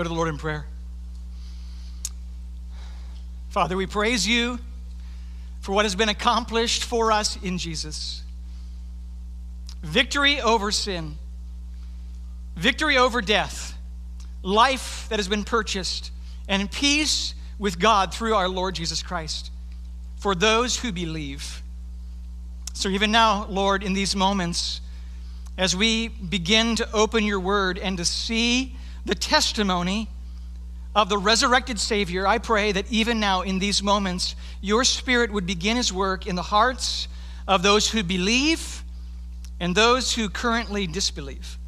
Go to the Lord in prayer. Father, we praise you for what has been accomplished for us in Jesus victory over sin, victory over death, life that has been purchased, and peace with God through our Lord Jesus Christ for those who believe. So, even now, Lord, in these moments, as we begin to open your word and to see the testimony of the resurrected Savior, I pray that even now, in these moments, your Spirit would begin His work in the hearts of those who believe and those who currently disbelieve.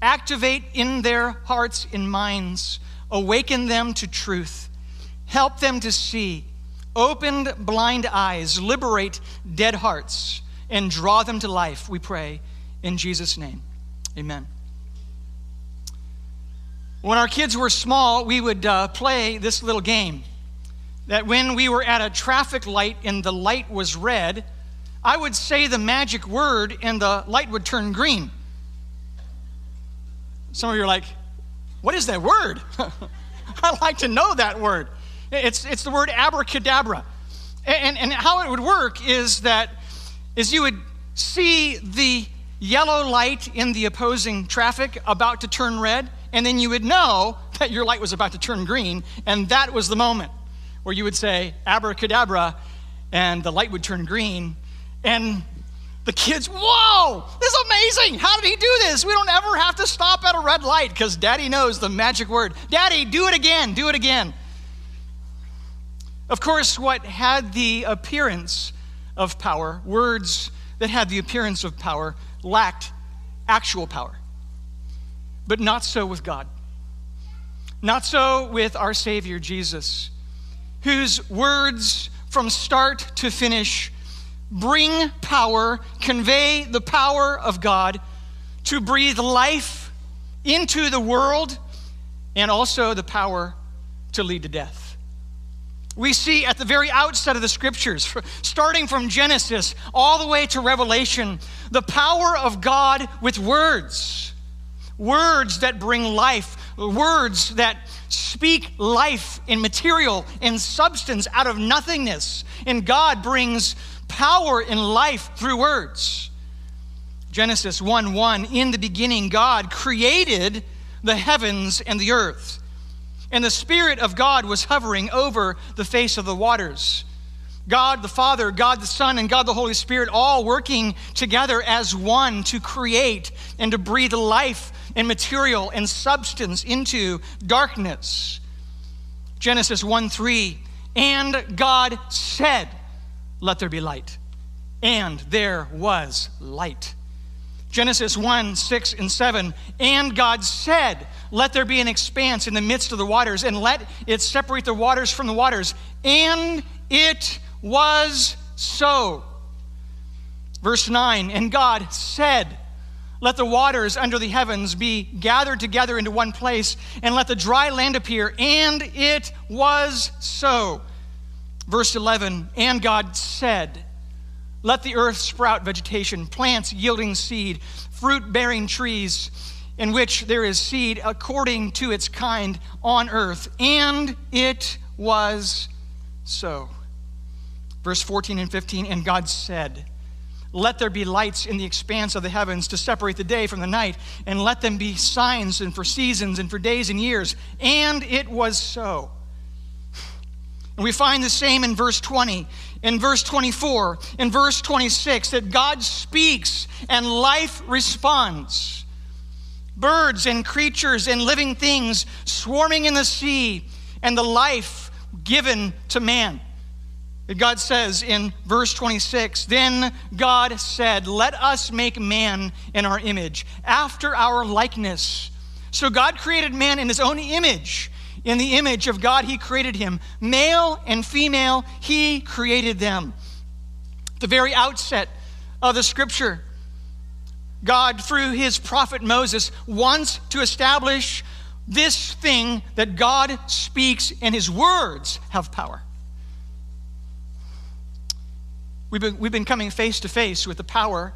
Activate in their hearts and minds, awaken them to truth, help them to see, open blind eyes, liberate dead hearts, and draw them to life, we pray, in Jesus' name. Amen. When our kids were small, we would uh, play this little game. That when we were at a traffic light and the light was red, I would say the magic word and the light would turn green. Some of you are like, what is that word? I'd like to know that word. It's, it's the word abracadabra. And, and how it would work is that is you would see the yellow light in the opposing traffic about to turn red, and then you would know that your light was about to turn green, and that was the moment where you would say, abracadabra, and the light would turn green, and the kids, whoa, this is amazing. How did he do this? We don't ever have to stop at a red light because daddy knows the magic word. Daddy, do it again, do it again. Of course, what had the appearance of power, words that had the appearance of power, lacked actual power. But not so with God. Not so with our Savior Jesus, whose words from start to finish bring power, convey the power of God to breathe life into the world and also the power to lead to death. We see at the very outset of the scriptures, starting from Genesis all the way to Revelation, the power of God with words. Words that bring life, words that speak life in material in substance out of nothingness. And God brings power and life through words. Genesis 1 1 In the beginning, God created the heavens and the earth. And the Spirit of God was hovering over the face of the waters. God the Father, God the Son, and God the Holy Spirit all working together as one to create and to breathe life and material and substance into darkness. Genesis 1 3. And God said, Let there be light. And there was light. Genesis 1 6 and 7. And God said, Let there be an expanse in the midst of the waters, and let it separate the waters from the waters. And it was so. Verse 9. And God said, Let the waters under the heavens be gathered together into one place, and let the dry land appear. And it was so. Verse 11. And God said, let the earth sprout vegetation, plants yielding seed, fruit bearing trees, in which there is seed according to its kind on earth. And it was so. Verse 14 and 15 And God said, Let there be lights in the expanse of the heavens to separate the day from the night, and let them be signs and for seasons and for days and years. And it was so. And we find the same in verse 20 in verse 24, in verse 26, that God speaks and life responds. Birds and creatures and living things swarming in the sea, and the life given to man. God says in verse 26 Then God said, Let us make man in our image, after our likeness. So God created man in his own image. In the image of God, He created him. Male and female, He created them. The very outset of the scripture, God, through His prophet Moses, wants to establish this thing that God speaks and His words have power. We've been, we've been coming face to face with the power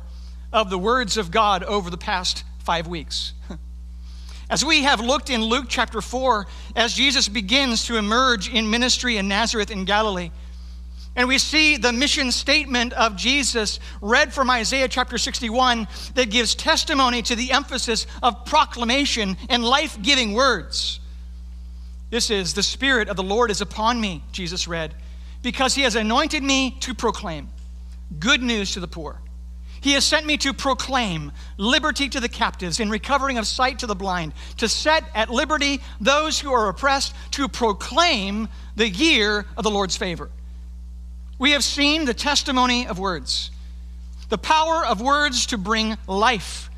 of the words of God over the past five weeks. As we have looked in Luke chapter 4, as Jesus begins to emerge in ministry in Nazareth in Galilee, and we see the mission statement of Jesus read from Isaiah chapter 61 that gives testimony to the emphasis of proclamation and life giving words. This is, The Spirit of the Lord is upon me, Jesus read, because he has anointed me to proclaim good news to the poor. He has sent me to proclaim liberty to the captives and recovering of sight to the blind, to set at liberty those who are oppressed, to proclaim the year of the Lord's favor. We have seen the testimony of words, the power of words to bring life,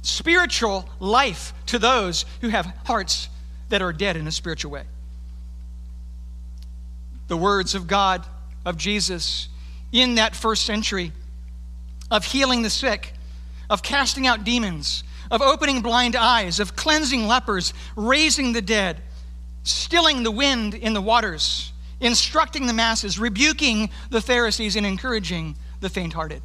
spiritual life to those who have hearts that are dead in a spiritual way. The words of God, of Jesus, in that first century, of healing the sick, of casting out demons, of opening blind eyes, of cleansing lepers, raising the dead, stilling the wind in the waters instructing the masses, rebuking the Pharisees, and encouraging the faint hearted.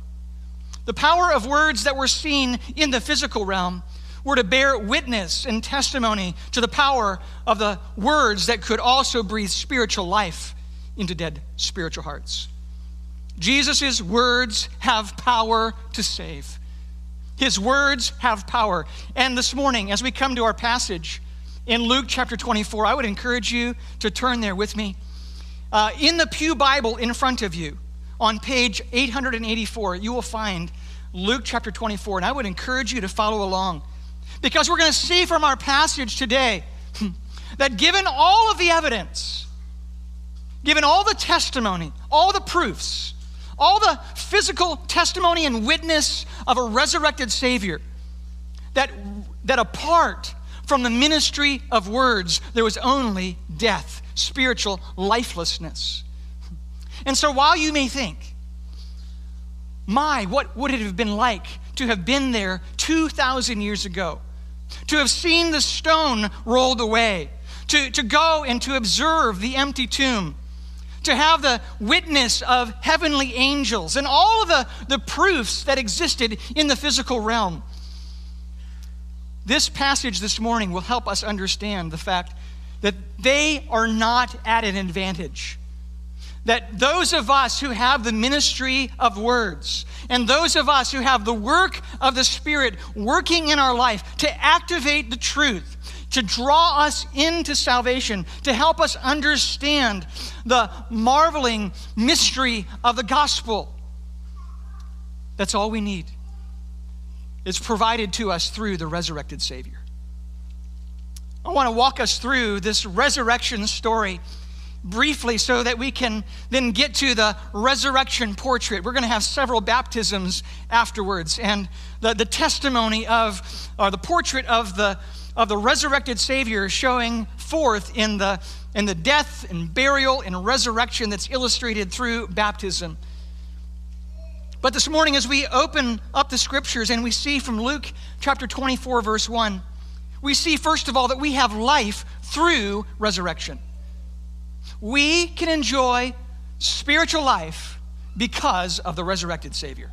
The power of words that were seen in the physical realm were to bear witness and testimony to the power of the words that could also breathe spiritual life into dead spiritual hearts. Jesus' words have power to save. His words have power. And this morning, as we come to our passage in Luke chapter 24, I would encourage you to turn there with me. Uh, in the Pew Bible in front of you, on page 884, you will find Luke chapter 24, and I would encourage you to follow along because we're going to see from our passage today that given all of the evidence, given all the testimony, all the proofs, all the physical testimony and witness of a resurrected Savior, that, that apart from the ministry of words, there was only death spiritual lifelessness. And so while you may think, my, what would it have been like to have been there 2,000 years ago? To have seen the stone rolled away, to, to go and to observe the empty tomb, to have the witness of heavenly angels and all of the, the proofs that existed in the physical realm. This passage this morning will help us understand the fact that they are not at an advantage. That those of us who have the ministry of words and those of us who have the work of the Spirit working in our life to activate the truth, to draw us into salvation, to help us understand the marveling mystery of the gospel. That's all we need. It's provided to us through the resurrected Savior. I want to walk us through this resurrection story briefly so that we can then get to the resurrection portrait. We're going to have several baptisms afterwards, and the, the testimony of, or the portrait of the, of the resurrected Savior showing forth in the, in the death and burial and resurrection that's illustrated through baptism. But this morning, as we open up the scriptures and we see from Luke chapter 24, verse 1, we see, first of all, that we have life through resurrection. We can enjoy spiritual life because of the resurrected Savior.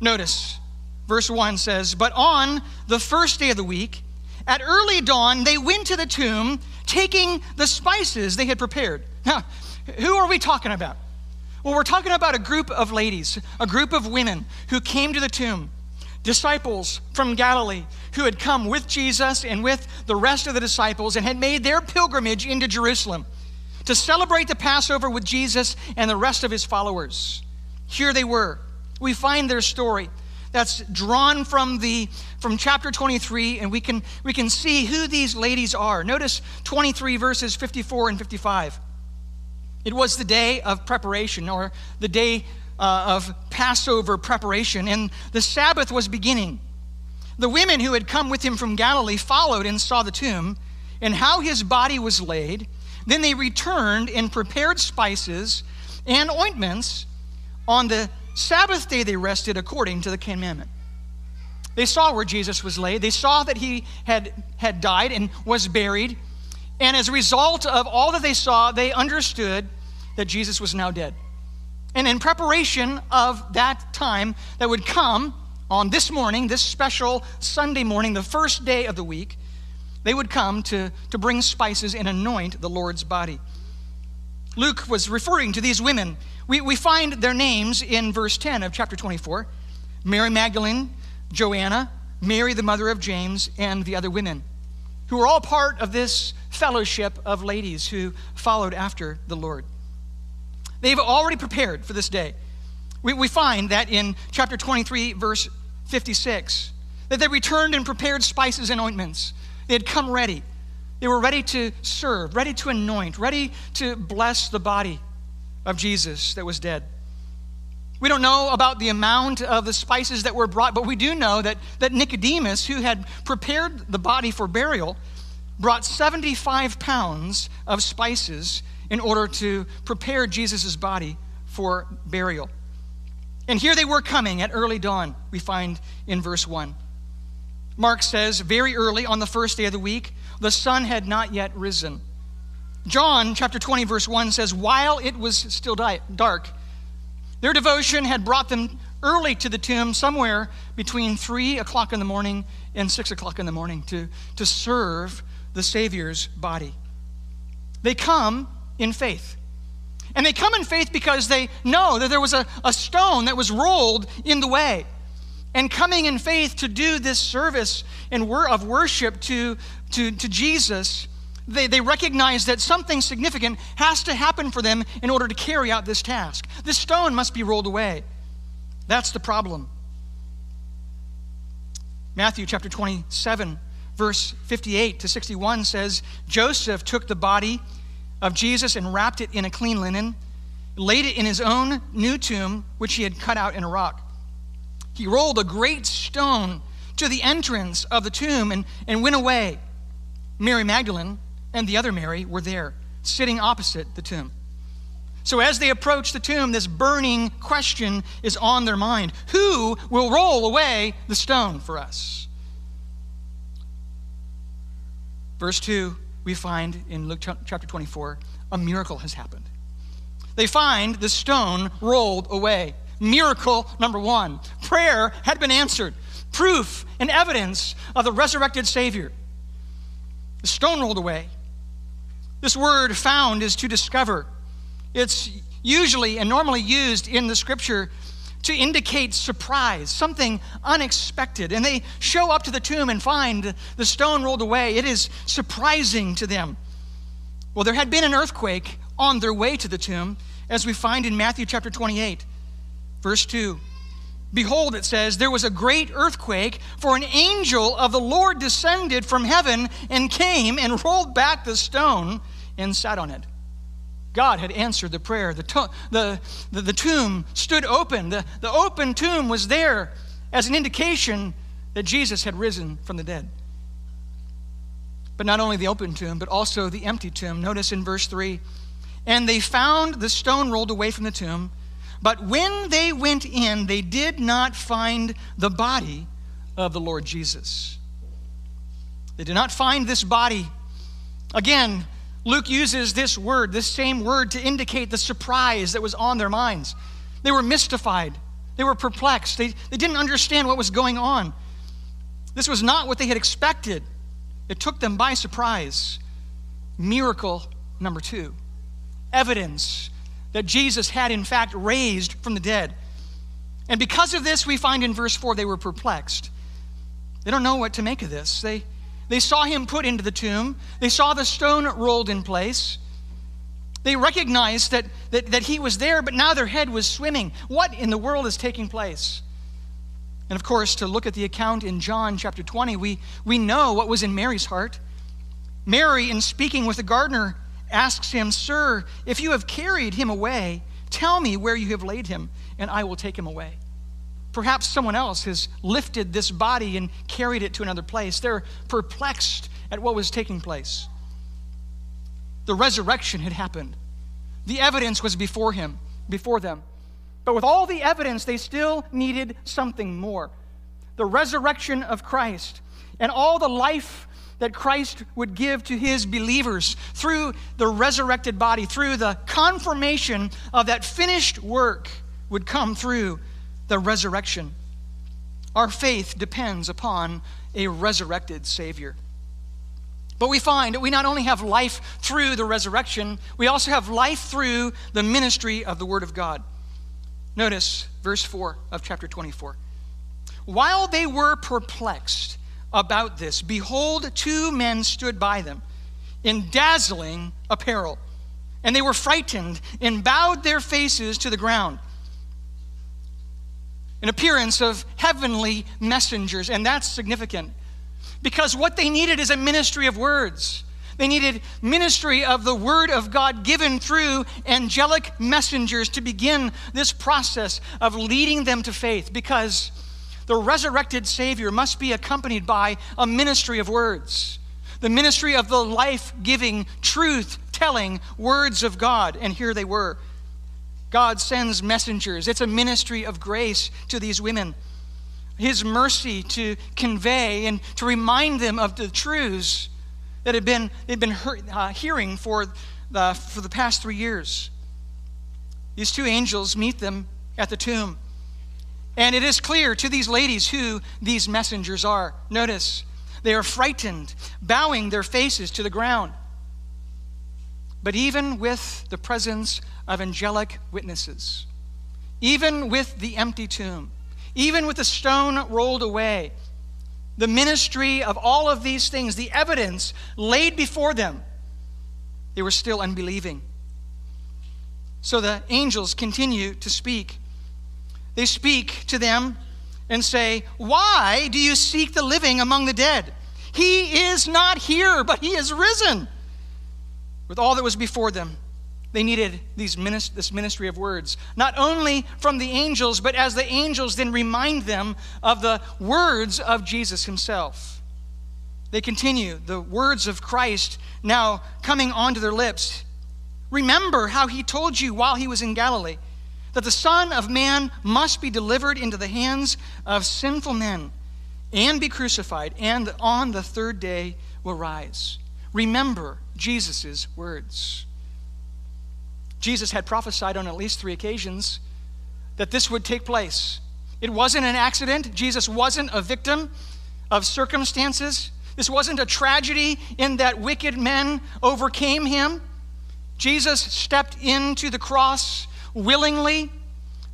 Notice, verse 1 says, But on the first day of the week, at early dawn, they went to the tomb, taking the spices they had prepared. Now, who are we talking about? Well, we're talking about a group of ladies, a group of women who came to the tomb disciples from Galilee who had come with Jesus and with the rest of the disciples and had made their pilgrimage into Jerusalem to celebrate the Passover with Jesus and the rest of his followers. Here they were. We find their story that's drawn from the from chapter 23 and we can we can see who these ladies are. Notice 23 verses 54 and 55. It was the day of preparation or the day uh, of Passover preparation, and the Sabbath was beginning. The women who had come with him from Galilee followed and saw the tomb and how his body was laid. Then they returned and prepared spices and ointments. On the Sabbath day, they rested according to the commandment. They saw where Jesus was laid. They saw that he had, had died and was buried. And as a result of all that they saw, they understood that Jesus was now dead. And in preparation of that time that would come on this morning, this special Sunday morning, the first day of the week, they would come to, to bring spices and anoint the Lord's body. Luke was referring to these women. We, we find their names in verse 10 of chapter 24 Mary Magdalene, Joanna, Mary, the mother of James, and the other women, who were all part of this fellowship of ladies who followed after the Lord. They've already prepared for this day. We, we find that in chapter 23, verse 56, that they returned and prepared spices and ointments. They had come ready. They were ready to serve, ready to anoint, ready to bless the body of Jesus that was dead. We don't know about the amount of the spices that were brought, but we do know that, that Nicodemus, who had prepared the body for burial, brought 75 pounds of spices in order to prepare Jesus' body for burial. And here they were coming at early dawn, we find in verse 1. Mark says, very early on the first day of the week, the sun had not yet risen. John chapter 20, verse 1 says, While it was still dark, their devotion had brought them early to the tomb, somewhere between 3 o'clock in the morning and 6 o'clock in the morning, to, to serve the Savior's body. They come in faith. And they come in faith because they know that there was a, a stone that was rolled in the way and coming in faith to do this service and of worship to, to, to Jesus, they, they recognize that something significant has to happen for them in order to carry out this task. This stone must be rolled away. That's the problem. Matthew chapter 27, verse 58 to 61 says Joseph took the body of Jesus and wrapped it in a clean linen, laid it in his own new tomb, which he had cut out in a rock he rolled a great stone to the entrance of the tomb and, and went away. Mary Magdalene and the other Mary were there, sitting opposite the tomb. So as they approach the tomb, this burning question is on their mind Who will roll away the stone for us? Verse 2, we find in Luke chapter 24, a miracle has happened. They find the stone rolled away. Miracle number one prayer had been answered, proof and evidence of the resurrected Savior. The stone rolled away. This word found is to discover. It's usually and normally used in the scripture to indicate surprise, something unexpected. And they show up to the tomb and find the stone rolled away. It is surprising to them. Well, there had been an earthquake on their way to the tomb, as we find in Matthew chapter 28. Verse 2 Behold, it says, there was a great earthquake, for an angel of the Lord descended from heaven and came and rolled back the stone and sat on it. God had answered the prayer. The, to- the, the, the, tomb stood open. The, the open tomb was there as an indication that Jesus had risen from the dead. But not only the open tomb, but also the empty tomb. Notice in verse 3 And they found the stone rolled away from the tomb. But when they went in, they did not find the body of the Lord Jesus. They did not find this body. Again, Luke uses this word, this same word, to indicate the surprise that was on their minds. They were mystified, they were perplexed, they, they didn't understand what was going on. This was not what they had expected. It took them by surprise. Miracle number two evidence that Jesus had, in fact, raised from the dead. And because of this, we find in verse 4 they were perplexed. They don't know what to make of this. They, they saw him put into the tomb, they saw the stone rolled in place. They recognized that, that, that he was there, but now their head was swimming. What in the world is taking place? And of course, to look at the account in John chapter 20, we, we know what was in Mary's heart. Mary, in speaking with the gardener, asks him, Sir, if you have carried him away, tell me where you have laid him, and I will take him away. Perhaps someone else has lifted this body and carried it to another place. They're perplexed at what was taking place. The resurrection had happened. The evidence was before him, before them. But with all the evidence, they still needed something more. The resurrection of Christ and all the life that Christ would give to his believers through the resurrected body, through the confirmation of that finished work would come through the resurrection. Our faith depends upon a resurrected Savior. But we find that we not only have life through the resurrection, we also have life through the ministry of the Word of God. Notice verse 4 of chapter 24. While they were perplexed about this, behold, two men stood by them in dazzling apparel. And they were frightened and bowed their faces to the ground. An appearance of heavenly messengers, and that's significant because what they needed is a ministry of words. They needed ministry of the word of God given through angelic messengers to begin this process of leading them to faith because the resurrected Savior must be accompanied by a ministry of words. The ministry of the life giving, truth telling words of God. And here they were. God sends messengers. It's a ministry of grace to these women. His mercy to convey and to remind them of the truths that had been, they'd been uh, hearing for the, for the past three years. These two angels meet them at the tomb. And it is clear to these ladies who these messengers are. Notice, they are frightened, bowing their faces to the ground. But even with the presence of angelic witnesses, even with the empty tomb, even with the stone rolled away, the ministry of all of these things, the evidence laid before them, they were still unbelieving. So the angels continue to speak. They speak to them and say, Why do you seek the living among the dead? He is not here, but he is risen. With all that was before them, they needed these minist- this ministry of words, not only from the angels, but as the angels then remind them of the words of Jesus himself. They continue, the words of Christ now coming onto their lips. Remember how he told you while he was in Galilee that the Son of Man must be delivered into the hands of sinful men and be crucified, and on the third day will rise. Remember Jesus' words. Jesus had prophesied on at least three occasions that this would take place. It wasn't an accident. Jesus wasn't a victim of circumstances. This wasn't a tragedy in that wicked men overcame him. Jesus stepped into the cross willingly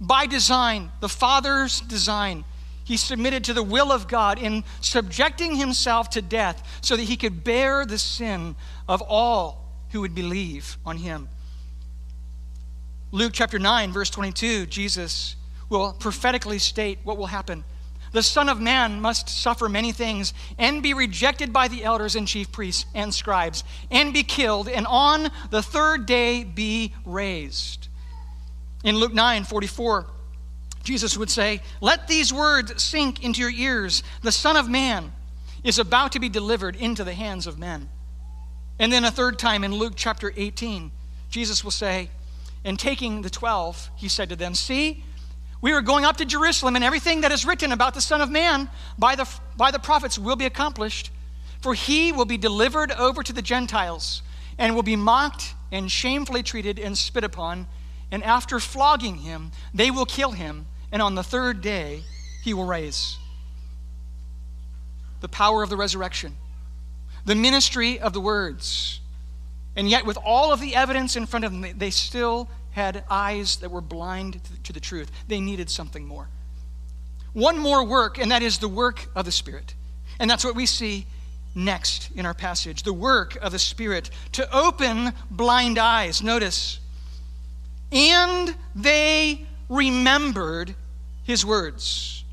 by design, the Father's design. He submitted to the will of God in subjecting himself to death so that he could bear the sin of all who would believe on him. Luke chapter 9, verse 22, Jesus will prophetically state what will happen. The Son of Man must suffer many things and be rejected by the elders and chief priests and scribes and be killed and on the third day be raised. In Luke 9 44, Jesus would say, Let these words sink into your ears. The Son of Man is about to be delivered into the hands of men. And then a third time in Luke chapter 18, Jesus will say, and taking the twelve, he said to them, See, we are going up to Jerusalem, and everything that is written about the Son of Man by the, by the prophets will be accomplished. For he will be delivered over to the Gentiles, and will be mocked and shamefully treated and spit upon. And after flogging him, they will kill him, and on the third day he will rise. The power of the resurrection, the ministry of the words and yet, with all of the evidence in front of them, they still had eyes that were blind to the truth. They needed something more. One more work, and that is the work of the Spirit. And that's what we see next in our passage the work of the Spirit to open blind eyes. Notice, and they remembered his words.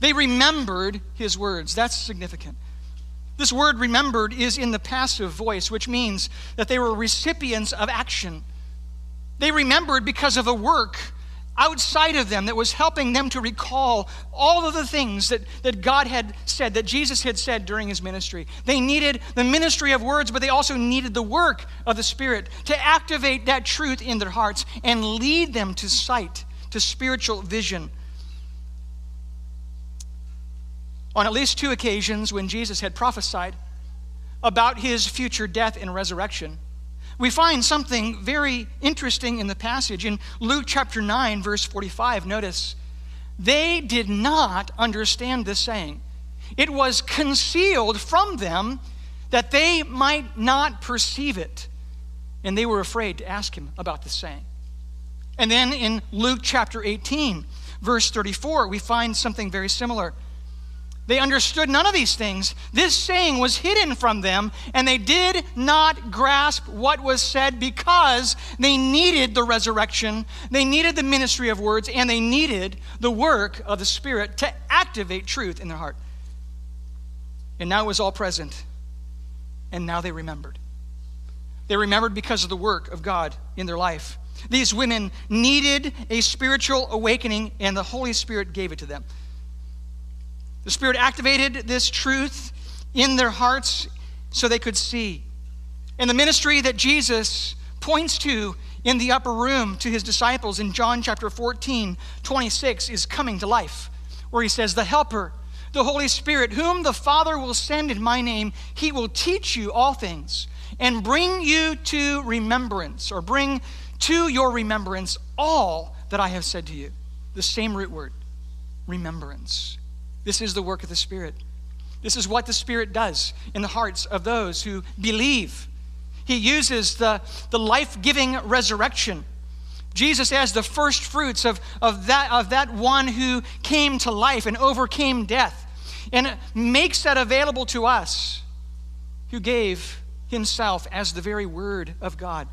They remembered his words. That's significant. This word remembered is in the passive voice, which means that they were recipients of action. They remembered because of a work outside of them that was helping them to recall all of the things that, that God had said, that Jesus had said during his ministry. They needed the ministry of words, but they also needed the work of the Spirit to activate that truth in their hearts and lead them to sight, to spiritual vision on at least two occasions when Jesus had prophesied about his future death and resurrection, we find something very interesting in the passage. In Luke chapter 9, verse 45, notice, they did not understand this saying. It was concealed from them that they might not perceive it. And they were afraid to ask him about the saying. And then in Luke chapter 18, verse 34, we find something very similar. They understood none of these things. This saying was hidden from them, and they did not grasp what was said because they needed the resurrection, they needed the ministry of words, and they needed the work of the Spirit to activate truth in their heart. And now it was all present, and now they remembered. They remembered because of the work of God in their life. These women needed a spiritual awakening, and the Holy Spirit gave it to them. The Spirit activated this truth in their hearts so they could see. And the ministry that Jesus points to in the upper room to his disciples in John chapter 14, 26 is coming to life, where he says, The Helper, the Holy Spirit, whom the Father will send in my name, he will teach you all things and bring you to remembrance, or bring to your remembrance all that I have said to you. The same root word, remembrance. This is the work of the Spirit. This is what the Spirit does in the hearts of those who believe. He uses the, the life giving resurrection. Jesus, as the first fruits of, of, that, of that one who came to life and overcame death, and makes that available to us, who gave himself as the very Word of God,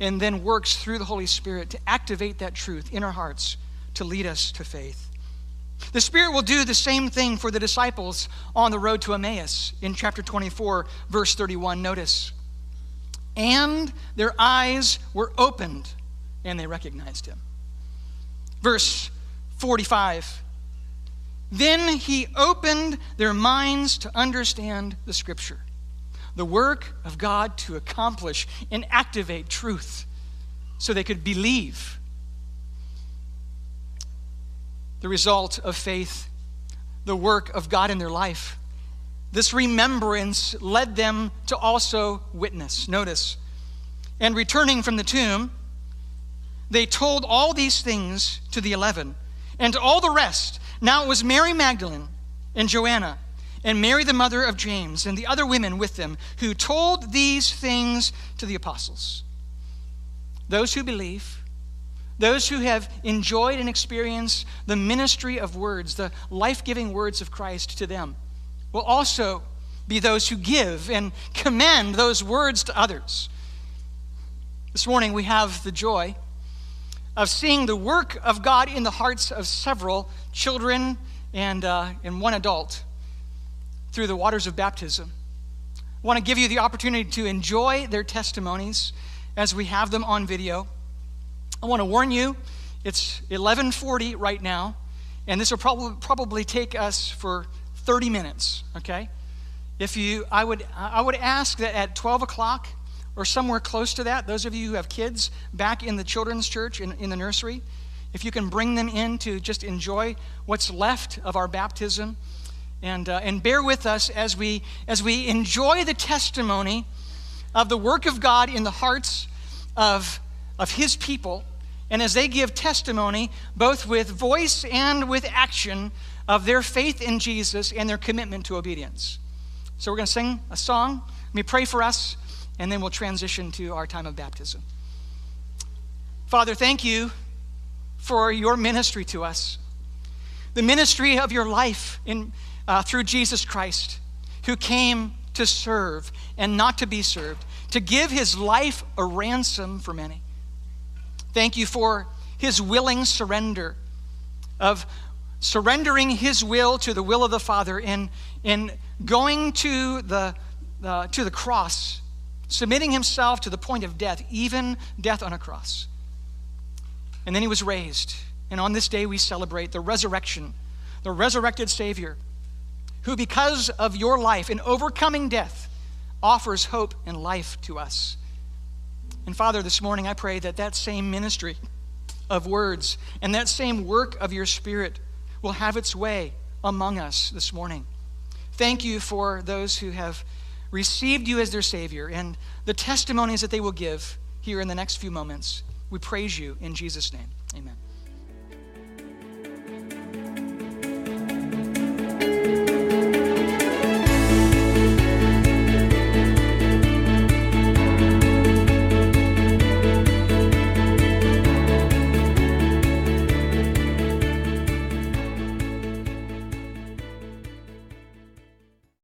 and then works through the Holy Spirit to activate that truth in our hearts to lead us to faith. The Spirit will do the same thing for the disciples on the road to Emmaus in chapter 24, verse 31. Notice. And their eyes were opened, and they recognized him. Verse 45. Then he opened their minds to understand the Scripture, the work of God to accomplish and activate truth so they could believe the result of faith, the work of God in their life. This remembrance led them to also witness. Notice, and returning from the tomb, they told all these things to the eleven and to all the rest. Now it was Mary Magdalene and Joanna and Mary, the mother of James, and the other women with them who told these things to the apostles. Those who believe those who have enjoyed and experienced the ministry of words, the life giving words of Christ to them, will also be those who give and commend those words to others. This morning we have the joy of seeing the work of God in the hearts of several children and, uh, and one adult through the waters of baptism. I want to give you the opportunity to enjoy their testimonies as we have them on video. I want to warn you, it's 11:40 right now, and this will probably probably take us for 30 minutes. Okay, if you, I would I would ask that at 12 o'clock or somewhere close to that, those of you who have kids back in the children's church in, in the nursery, if you can bring them in to just enjoy what's left of our baptism, and uh, and bear with us as we as we enjoy the testimony of the work of God in the hearts of of his people, and as they give testimony, both with voice and with action, of their faith in Jesus and their commitment to obedience. So we're going to sing a song. Let me pray for us, and then we'll transition to our time of baptism. Father, thank you for your ministry to us, the ministry of your life in, uh, through Jesus Christ, who came to serve and not to be served, to give his life a ransom for many. Thank you for his willing surrender of surrendering his will to the will of the Father in, in going to the, uh, to the cross, submitting himself to the point of death, even death on a cross. And then he was raised. And on this day, we celebrate the resurrection, the resurrected Savior, who, because of your life in overcoming death, offers hope and life to us. And Father, this morning I pray that that same ministry of words and that same work of your Spirit will have its way among us this morning. Thank you for those who have received you as their Savior and the testimonies that they will give here in the next few moments. We praise you in Jesus' name. Amen.